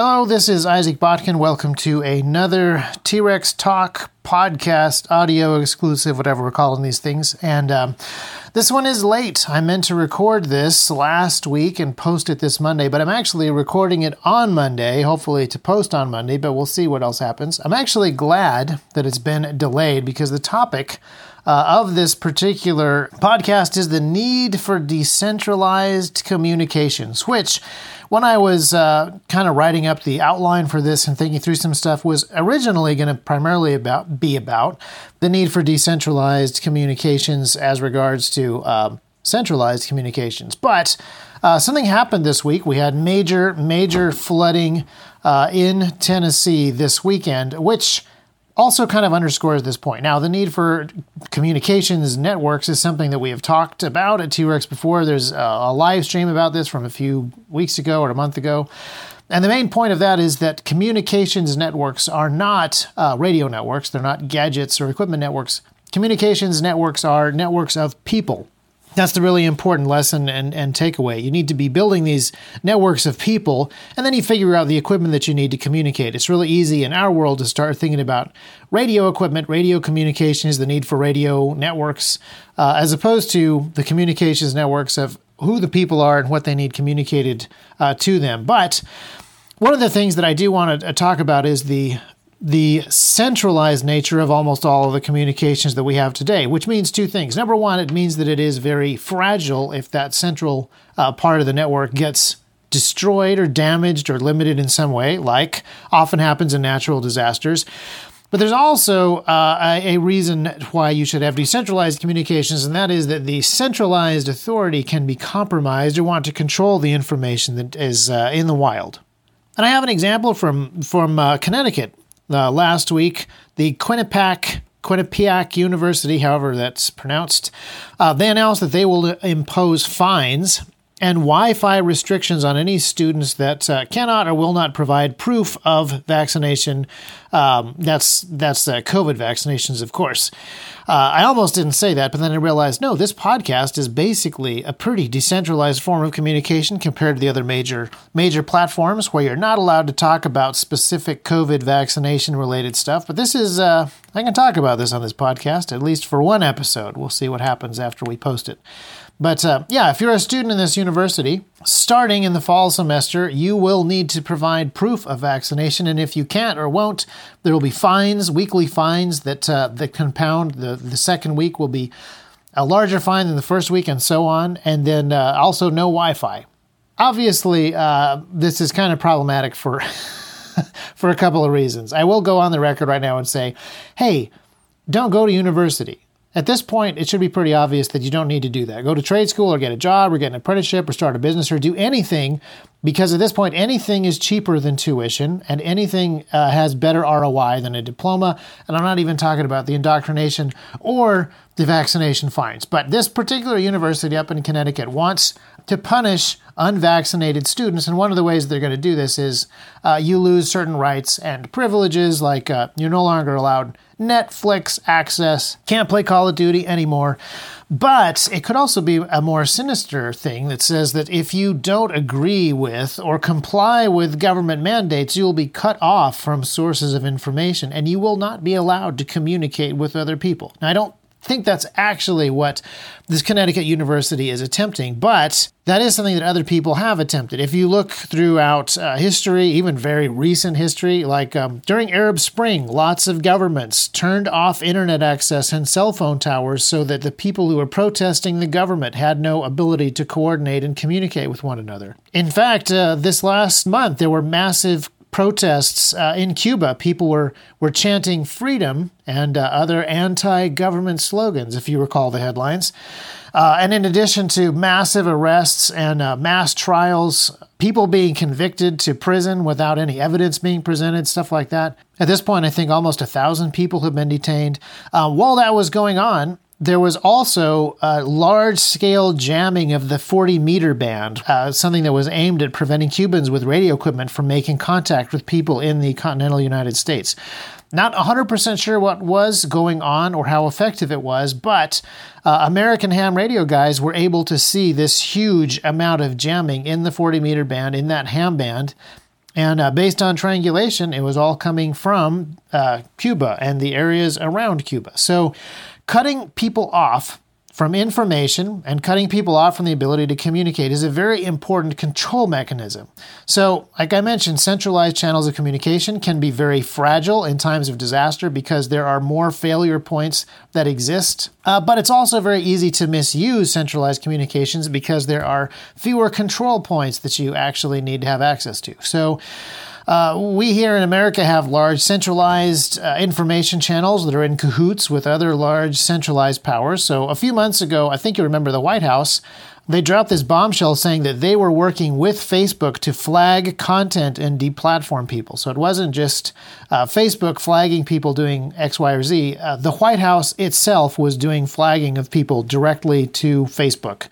Hello, this is Isaac Botkin. Welcome to another T Rex Talk podcast, audio exclusive, whatever we're calling these things. And um, this one is late. I meant to record this last week and post it this Monday, but I'm actually recording it on Monday, hopefully to post on Monday, but we'll see what else happens. I'm actually glad that it's been delayed because the topic uh, of this particular podcast is the need for decentralized communications, which when I was uh, kind of writing up the outline for this and thinking through some stuff, was originally going to primarily about be about the need for decentralized communications as regards to uh, centralized communications. But uh, something happened this week. We had major, major flooding uh, in Tennessee this weekend, which also kind of underscores this point. Now, the need for communications networks is something that we have talked about at T Rex before. There's a live stream about this from a few weeks ago or a month ago. And the main point of that is that communications networks are not uh, radio networks, they're not gadgets or equipment networks. Communications networks are networks of people that's the really important lesson and, and takeaway. You need to be building these networks of people, and then you figure out the equipment that you need to communicate. It's really easy in our world to start thinking about radio equipment, radio communications, the need for radio networks, uh, as opposed to the communications networks of who the people are and what they need communicated uh, to them. But one of the things that I do want to uh, talk about is the the centralized nature of almost all of the communications that we have today, which means two things. Number one, it means that it is very fragile if that central uh, part of the network gets destroyed or damaged or limited in some way, like often happens in natural disasters. But there's also uh, a, reason why you should have decentralized communications, and that is that the centralized authority can be compromised or want to control the information that is uh, in the wild. And I have an example from from uh, Connecticut uh, last week, the Quinnipiac Quinnipiac University, however that's pronounced, uh, they announced that they will impose fines and Wi Fi restrictions on any students that uh, cannot or will not provide proof of vaccination. Um, that's that's uh, COVID vaccinations, of course. Uh, I almost didn't say that, but then I realized no, this podcast is basically a pretty decentralized form of communication compared to the other major major platforms where you're not allowed to talk about specific COVID vaccination related stuff. But this is uh, I can talk about this on this podcast at least for one episode. We'll see what happens after we post it. But uh, yeah, if you're a student in this university, starting in the fall semester, you will need to provide proof of vaccination. And if you can't or won't, there will be fines, weekly fines that, uh, that compound. The, the second week will be a larger fine than the first week, and so on. And then uh, also no Wi Fi. Obviously, uh, this is kind of problematic for, for a couple of reasons. I will go on the record right now and say, hey, don't go to university at this point, it should be pretty obvious that you don't need to do that. Go to trade school or get a job or get an apprenticeship or start a business or do anything because at this point, anything is cheaper than tuition and anything uh, has better ROI than a diploma. And I'm not even talking about the indoctrination or the vaccination fines. But this particular university up in Connecticut wants to punish unvaccinated students. And one of the ways they're going to do this is uh, you lose certain rights and privileges, like uh, you're no longer allowed Netflix access, can't play Call of Duty anymore. But it could also be a more sinister thing that says that if you don't agree with or comply with government mandates, you will be cut off from sources of information and you will not be allowed to communicate with other people. Now, I don't think that's actually what this Connecticut University is attempting, but that is something that other people have attempted. If you look throughout uh, history, even very recent history, like um, during Arab Spring, lots of governments turned off internet access and cell phone towers so that the people who were protesting the government had no ability to coordinate and communicate with one another. In fact, uh, this last month, there were massive protests uh, in Cuba, people were, were chanting freedom and uh, other anti government slogans, if you recall the headlines. Uh, and in addition to massive arrests and uh, mass trials, people being convicted to prison without any evidence being presented, stuff like that. At this point, I think almost a thousand people have been detained. Uh, while that was going on, there was also a large scale jamming of the 40 meter band, uh, something that was aimed at preventing Cubans with radio equipment from making contact with people in the continental United States. Not 100% sure what was going on or how effective it was, but uh, American ham radio guys were able to see this huge amount of jamming in the 40 meter band, in that ham band And uh, based on triangulation, it was all coming from uh, Cuba and the areas around Cuba. So cutting people off from information and cutting people off from the ability to communicate is a very important control mechanism. So, like I mentioned, centralized channels of communication can be very fragile in times of disaster because there are more failure points that exist. Uh, but it's also very easy to misuse centralized communications because there are fewer control points that you actually need to have access to. So, uh, we here in America have large centralized uh, information channels that are in cahoots with other large centralized powers. So a few months ago, I think you remember the White House, they dropped this bombshell saying that they were working with Facebook to flag content and deplatform people. So it wasn't just uh, Facebook flagging people doing X, Y, or Z. Uh, the White House itself was doing flagging of people directly to Facebook.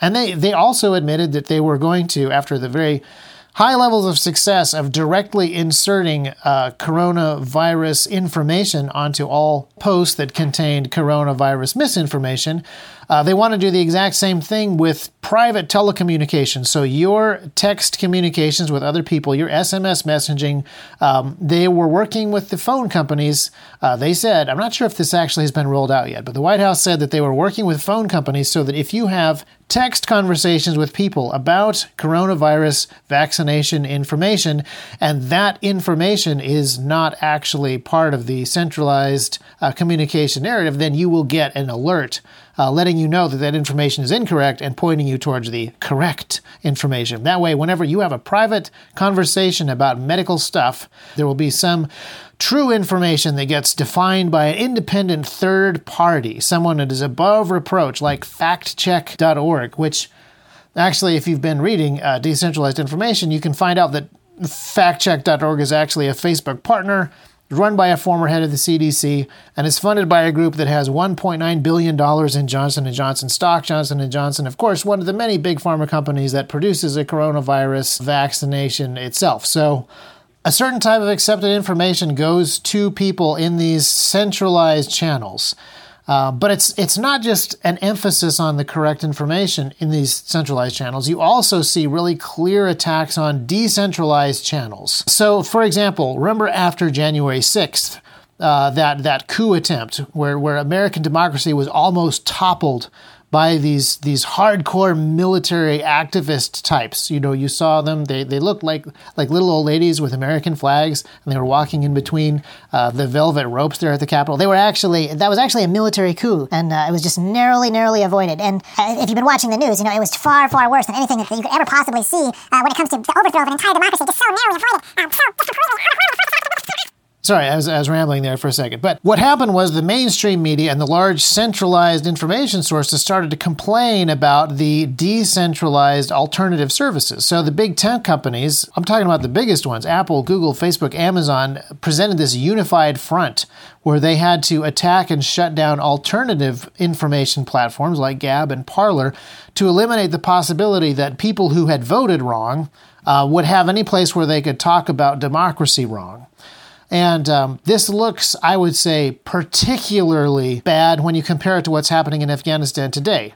And they, they also admitted that they were going to, after the very high levels of success of directly inserting uh, coronavirus information onto all posts that contained coronavirus misinformation. Uh, they want to do the exact same thing with private telecommunications. So, your text communications with other people, your SMS messaging, um, they were working with the phone companies. Uh, they said, I'm not sure if this actually has been rolled out yet, but the White House said that they were working with phone companies so that if you have text conversations with people about coronavirus vaccination information, and that information is not actually part of the centralized uh, communication narrative, then you will get an alert uh, letting you know that that information is incorrect and pointing you towards the correct information. That way, whenever you have a private conversation about medical stuff, there will be some true information that gets defined by an independent third party, someone that is above reproach, like factcheck.org, which actually, if you've been reading uh, decentralized information, you can find out that factcheck.org is actually a Facebook partner run by a former head of the CDC, and is funded by a group that has 1.9 billion dollars in Johnson & Johnson stock. Johnson & Johnson, of course, one of the many big pharma companies that produces a coronavirus vaccination itself. So, a certain type of accepted information goes to people in these centralized channels. Uh, but it's it's not just an emphasis on the correct information in these centralized channels. You also see really clear attacks on decentralized channels. So, for example, remember after January sixth, uh, that that coup attempt where where American democracy was almost toppled by these these hardcore military activist types. You know, you saw them; they they looked like like little old ladies with American flags, and they were walking in between uh, the velvet ropes there at the Capitol. They were actually that was actually a military coup, and uh, it was just narrowly narrowly avoided. And uh, if you've been watching the news, you know it was far far worse than anything that you could ever possibly see uh, when it comes to the overthrow of an entire democracy. Just so narrowly avoided. Um, so Sorry, I was, I was, rambling there for a second. But what happened was the mainstream media and the large centralized information sources started to complain about the decentralized alternative services. So the big tech companies, I'm talking about the biggest ones, Apple, Google, Facebook, Amazon, presented this unified front where they had to attack and shut down alternative information platforms like Gab and Parler to eliminate the possibility that people who had voted wrong uh, would have any place where they could talk about democracy wrong. And um, this looks, I would say, particularly bad when you compare it to what's happening in Afghanistan today.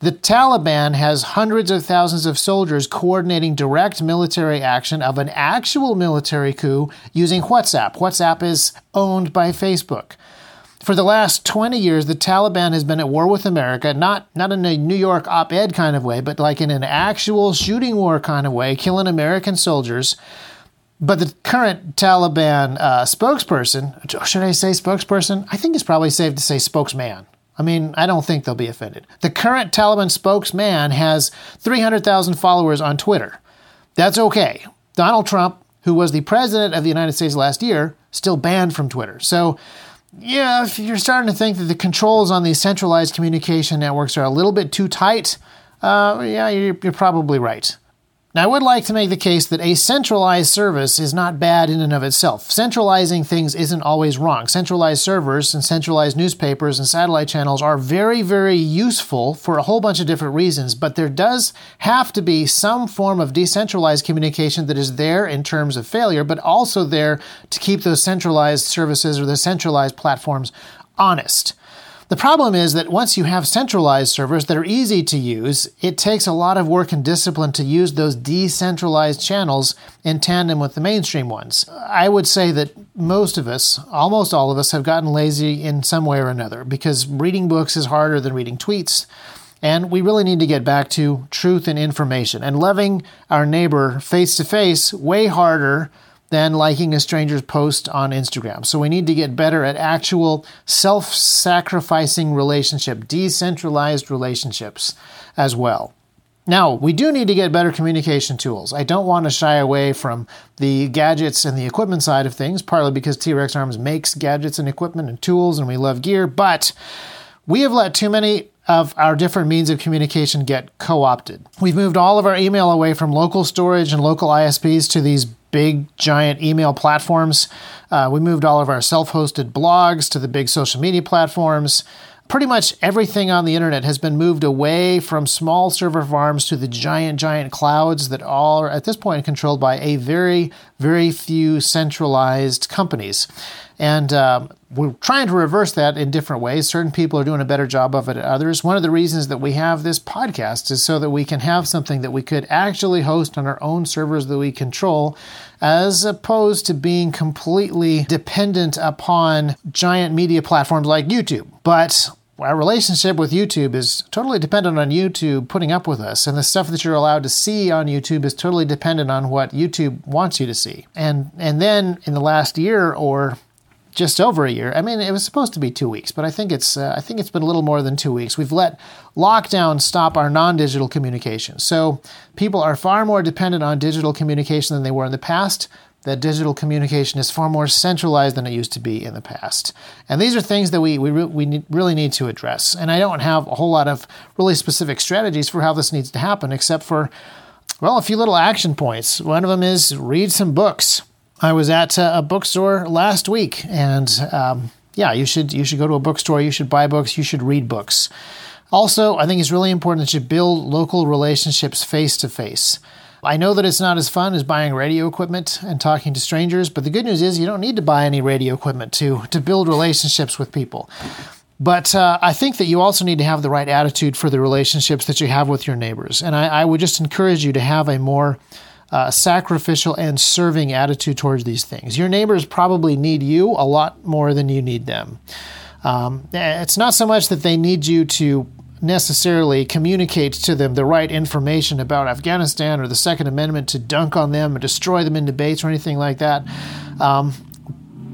The Taliban has hundreds of thousands of soldiers coordinating direct military action of an actual military coup using WhatsApp. WhatsApp is owned by Facebook. For the last 20 years, the Taliban has been at war with America, not, not in a New York op ed kind of way, but like in an actual shooting war kind of way, killing American soldiers. But the current Taliban uh, spokesperson, should I say spokesperson? I think it's probably safe to say spokesman. I mean, I don't think they'll be offended. The current Taliban spokesman has 300,000 followers on Twitter. That's okay. Donald Trump, who was the president of the United States last year, still banned from Twitter. So, yeah, if you're starting to think that the controls on these centralized communication networks are a little bit too tight, uh, yeah, you're, you're probably right. Now, I would like to make the case that a centralized service is not bad in and of itself. Centralizing things isn't always wrong. Centralized servers and centralized newspapers and satellite channels are very, very useful for a whole bunch of different reasons, but there does have to be some form of decentralized communication that is there in terms of failure, but also there to keep those centralized services or the centralized platforms honest. The problem is that once you have centralized servers that are easy to use, it takes a lot of work and discipline to use those decentralized channels in tandem with the mainstream ones. I would say that most of us, almost all of us, have gotten lazy in some way or another because reading books is harder than reading tweets. And we really need to get back to truth and information and loving our neighbor face to face way harder than liking a stranger's post on Instagram. So we need to get better at actual self sacrificing relationship, decentralized relationships as well. Now, we do need to get better communication tools. I don't want to shy away from the gadgets and the equipment side of things, partly because T Rex Arms makes gadgets and equipment and tools and we love gear, but we have let too many of our different means of communication get co opted. We've moved all of our email away from local storage and local ISPs to these big, giant email platforms. Uh, we moved all of our self hosted blogs to the big social media platforms. Pretty much everything on the internet has been moved away from small server farms to the giant, giant clouds that all are at this point controlled by a very, very few centralized companies. And um, we're trying to reverse that in different ways. Certain people are doing a better job of it than others. One of the reasons that we have this podcast is so that we can have something that we could actually host on our own servers that we control, as opposed to being completely dependent upon giant media platforms like YouTube. But our relationship with YouTube is totally dependent on YouTube putting up with us, and the stuff that you're allowed to see on YouTube is totally dependent on what YouTube wants you to see. And and then in the last year or just over a year. I mean, it was supposed to be two weeks, but I think it's uh, I think it's been a little more than two weeks. We've let lockdown stop our non-digital communication, so people are far more dependent on digital communication than they were in the past. That digital communication is far more centralized than it used to be in the past, and these are things that we we, re- we really need to address. And I don't have a whole lot of really specific strategies for how this needs to happen, except for well, a few little action points. One of them is read some books. I was at a bookstore last week, and um, yeah, you should you should go to a bookstore. You should buy books. You should read books. Also, I think it's really important that you build local relationships face to face. I know that it's not as fun as buying radio equipment and talking to strangers, but the good news is you don't need to buy any radio equipment to to build relationships with people. But uh, I think that you also need to have the right attitude for the relationships that you have with your neighbors. And I, I would just encourage you to have a more uh, sacrificial and serving attitude towards these things. Your neighbors probably need you a lot more than you need them. Um, it's not so much that they need you to necessarily communicate to them the right information about Afghanistan or the Second Amendment to dunk on them and destroy them in debates or anything like that. Um,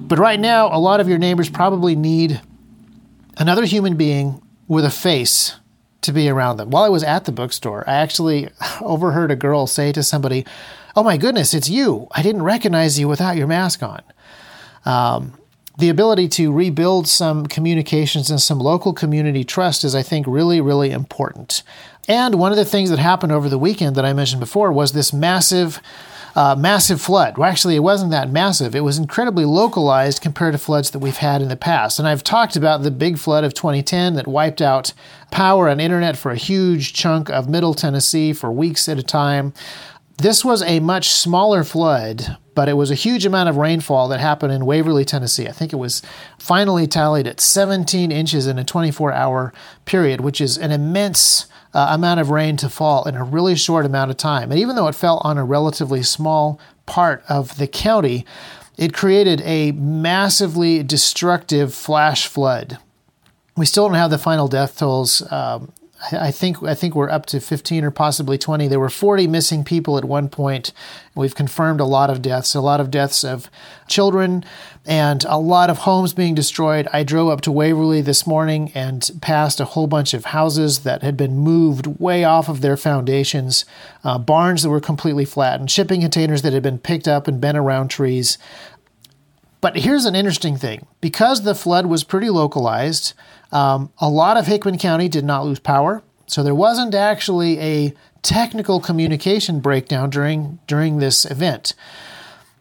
but right now, a lot of your neighbors probably need another human being with a face to be around them. While I was at the bookstore, I actually overheard a girl say to somebody, Oh my goodness, it's you. I didn't recognize you without your mask on. Um, the ability to rebuild some communications and some local community trust is, I think, really, really important. And one of the things that happened over the weekend that I mentioned before was this massive uh, massive flood. Well, actually, it wasn't that massive. It was incredibly localized compared to floods that we've had in the past. And I've talked about the big flood of 2010 that wiped out power and internet for a huge chunk of Middle Tennessee for weeks at a time. This was a much smaller flood, but it was a huge amount of rainfall that happened in Waverly, Tennessee. I think it was finally tallied at 17 inches in a 24 hour period, which is an immense uh, amount of rain to fall in a really short amount of time. And even though it fell on a relatively small part of the county, it created a massively destructive flash flood. We still don't have the final death tolls um, I think I think we're up to 15 or possibly 20. There were 40 missing people at one point. We've confirmed a lot of deaths, a lot of deaths of children, and a lot of homes being destroyed. I drove up to Waverly this morning and passed a whole bunch of houses that had been moved way off of their foundations, uh, barns that were completely flattened, shipping containers that had been picked up and bent around trees. But here's an interesting thing because the flood was pretty localized, um, a lot of Hickman County did not lose power. So there wasn't actually a technical communication breakdown during, during this event.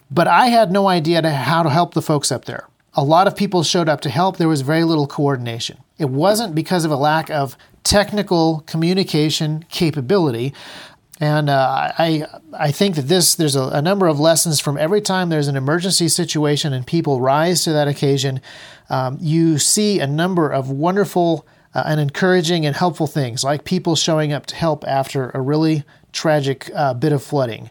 But I had no idea to how to help the folks up there. A lot of people showed up to help. There was very little coordination. It wasn't because of a lack of technical communication capability. And uh, I I think that this there's a, a, number of lessons from every time there's an emergency situation and people rise to that occasion. Um, you see a number of wonderful uh, and encouraging and helpful things, like people showing up to help after a really tragic uh, bit of flooding.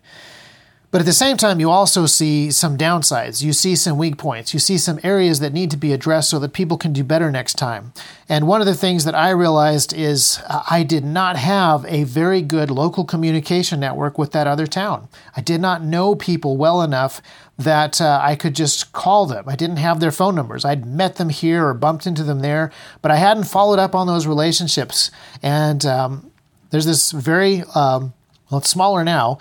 But at the same time, you also see some downsides. You see some weak points. You see some areas that need to be addressed so that people can do better next time. And one of the things that I realized is uh, I did not have a very good local communication network with that other town. I did not know people well enough that uh, I could just call them. I didn't have their phone numbers. I'd met them here or bumped into them there, but I hadn't followed up on those relationships. And um, there's this very, um, well, it's smaller now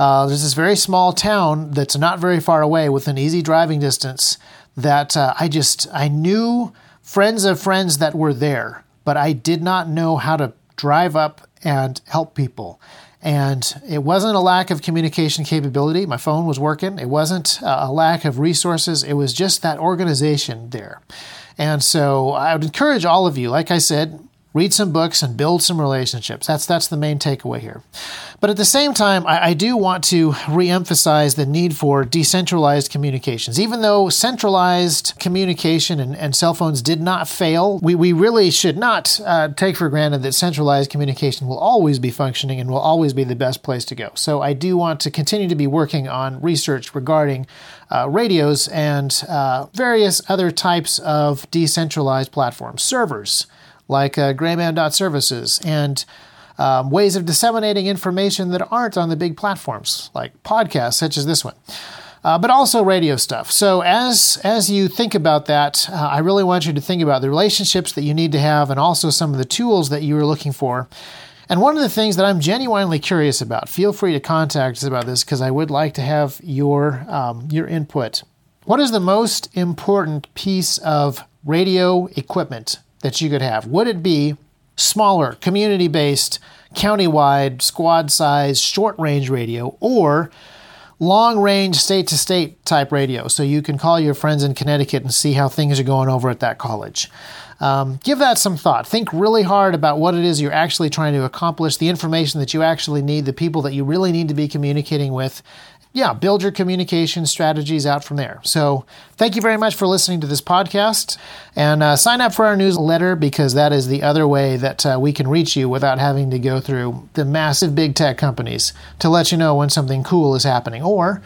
uh, there's this very small town that's not very far away within easy driving distance that uh, I just I knew friends of friends that were there, but I did not know how to drive up and help people. And it wasn't a lack of communication capability. My phone was working. It wasn't a lack of resources. It was just that organization there. And so I would encourage all of you, like I said, read some books and build some relationships. That's that's the main takeaway here. But at the same time, I, I do want to reemphasize the need for decentralized communications. Even though centralized communication and, and cell phones did not fail, we, we really should not uh, take for granted that centralized communication will always be functioning and will always be the best place to go. So I do want to continue to be working on research regarding uh, radios and uh, various other types of decentralized platforms, servers like uh, grayman.services and um, ways of disseminating information that aren't on the big platforms, like podcasts such as this one. Uh, but also radio stuff. So as as you think about that, uh, I really want you to think about the relationships that you need to have, and also some of the tools that you are looking for. And one of the things that I'm genuinely curious about, feel free to contact us about this because I would like to have your um, your input. What is the most important piece of radio equipment that you could have? Would it be smaller, community based, county-wide, squad size, short range radio, or long range state to state type radio so you can call your friends in Connecticut and see how things are going over at that college. Um, give that some thought. Think really hard about what it is you're actually trying to accomplish, the information that you actually need, the people that you really need to be communicating with, yeah, build your communication strategies out from there. So, thank you very much for listening to this podcast and uh, sign up for our newsletter because that is the other way that uh, we can reach you without having to go through the massive big tech companies to let you know when something cool is happening or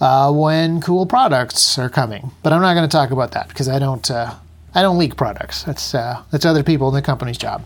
uh, when cool products are coming. But I'm not going to talk about that because I don't. Uh, I don't leak products. That's uh, that's other people in the company's job.